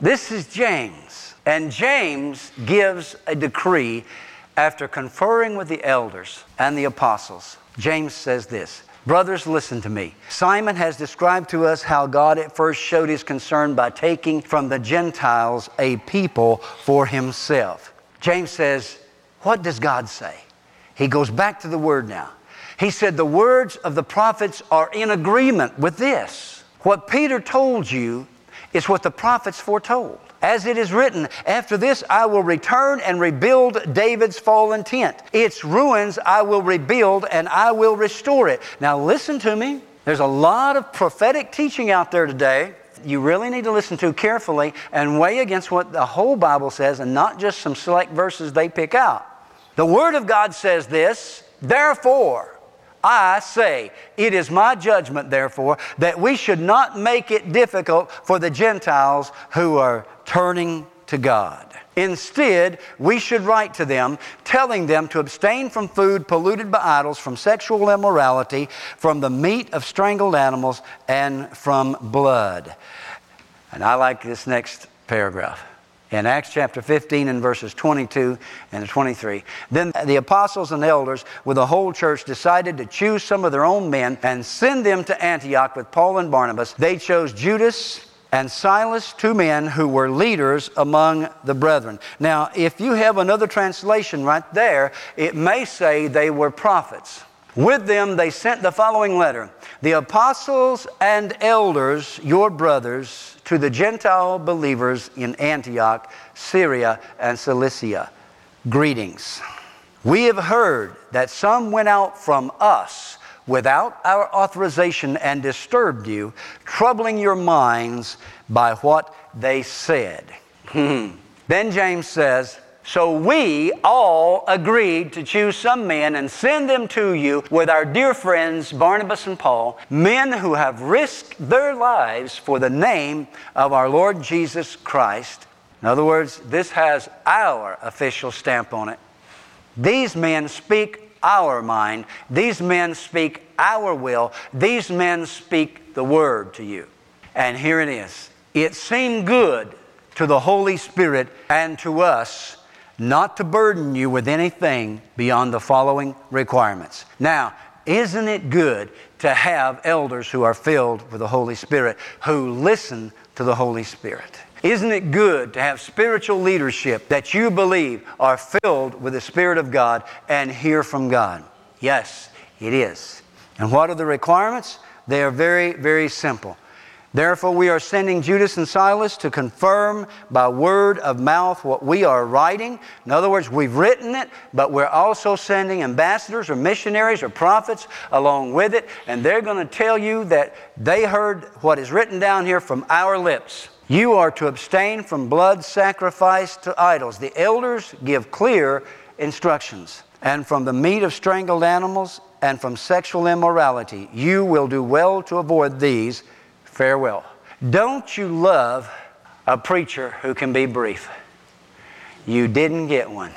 This is James. And James gives a decree after conferring with the elders and the apostles. James says this Brothers, listen to me. Simon has described to us how God at first showed his concern by taking from the Gentiles a people for himself. James says, What does God say? He goes back to the word now. He said, The words of the prophets are in agreement with this. What Peter told you is what the prophets foretold. As it is written, after this I will return and rebuild David's fallen tent. Its ruins I will rebuild and I will restore it. Now listen to me. There's a lot of prophetic teaching out there today you really need to listen to carefully and weigh against what the whole Bible says and not just some select verses they pick out. The Word of God says this, therefore, I say, it is my judgment, therefore, that we should not make it difficult for the Gentiles who are turning to God. Instead, we should write to them, telling them to abstain from food polluted by idols, from sexual immorality, from the meat of strangled animals, and from blood. And I like this next paragraph. In Acts chapter 15 and verses 22 and 23. Then the apostles and elders with the whole church decided to choose some of their own men and send them to Antioch with Paul and Barnabas. They chose Judas and Silas, two men who were leaders among the brethren. Now, if you have another translation right there, it may say they were prophets. With them, they sent the following letter The apostles and elders, your brothers, to the Gentile believers in Antioch, Syria, and Cilicia, greetings. We have heard that some went out from us without our authorization and disturbed you, troubling your minds by what they said. Hmm. then James says, so we all agreed to choose some men and send them to you with our dear friends Barnabas and Paul, men who have risked their lives for the name of our Lord Jesus Christ. In other words, this has our official stamp on it. These men speak our mind. These men speak our will. These men speak the word to you. And here it is. It seemed good to the Holy Spirit and to us not to burden you with anything beyond the following requirements. Now, isn't it good to have elders who are filled with the Holy Spirit, who listen to the Holy Spirit? Isn't it good to have spiritual leadership that you believe are filled with the Spirit of God and hear from God? Yes, it is. And what are the requirements? They are very, very simple. Therefore, we are sending Judas and Silas to confirm by word of mouth what we are writing. In other words, we've written it, but we're also sending ambassadors or missionaries or prophets along with it, and they're going to tell you that they heard what is written down here from our lips. You are to abstain from blood sacrificed to idols. The elders give clear instructions. And from the meat of strangled animals and from sexual immorality, you will do well to avoid these. Farewell. Don't you love a preacher who can be brief? You didn't get one.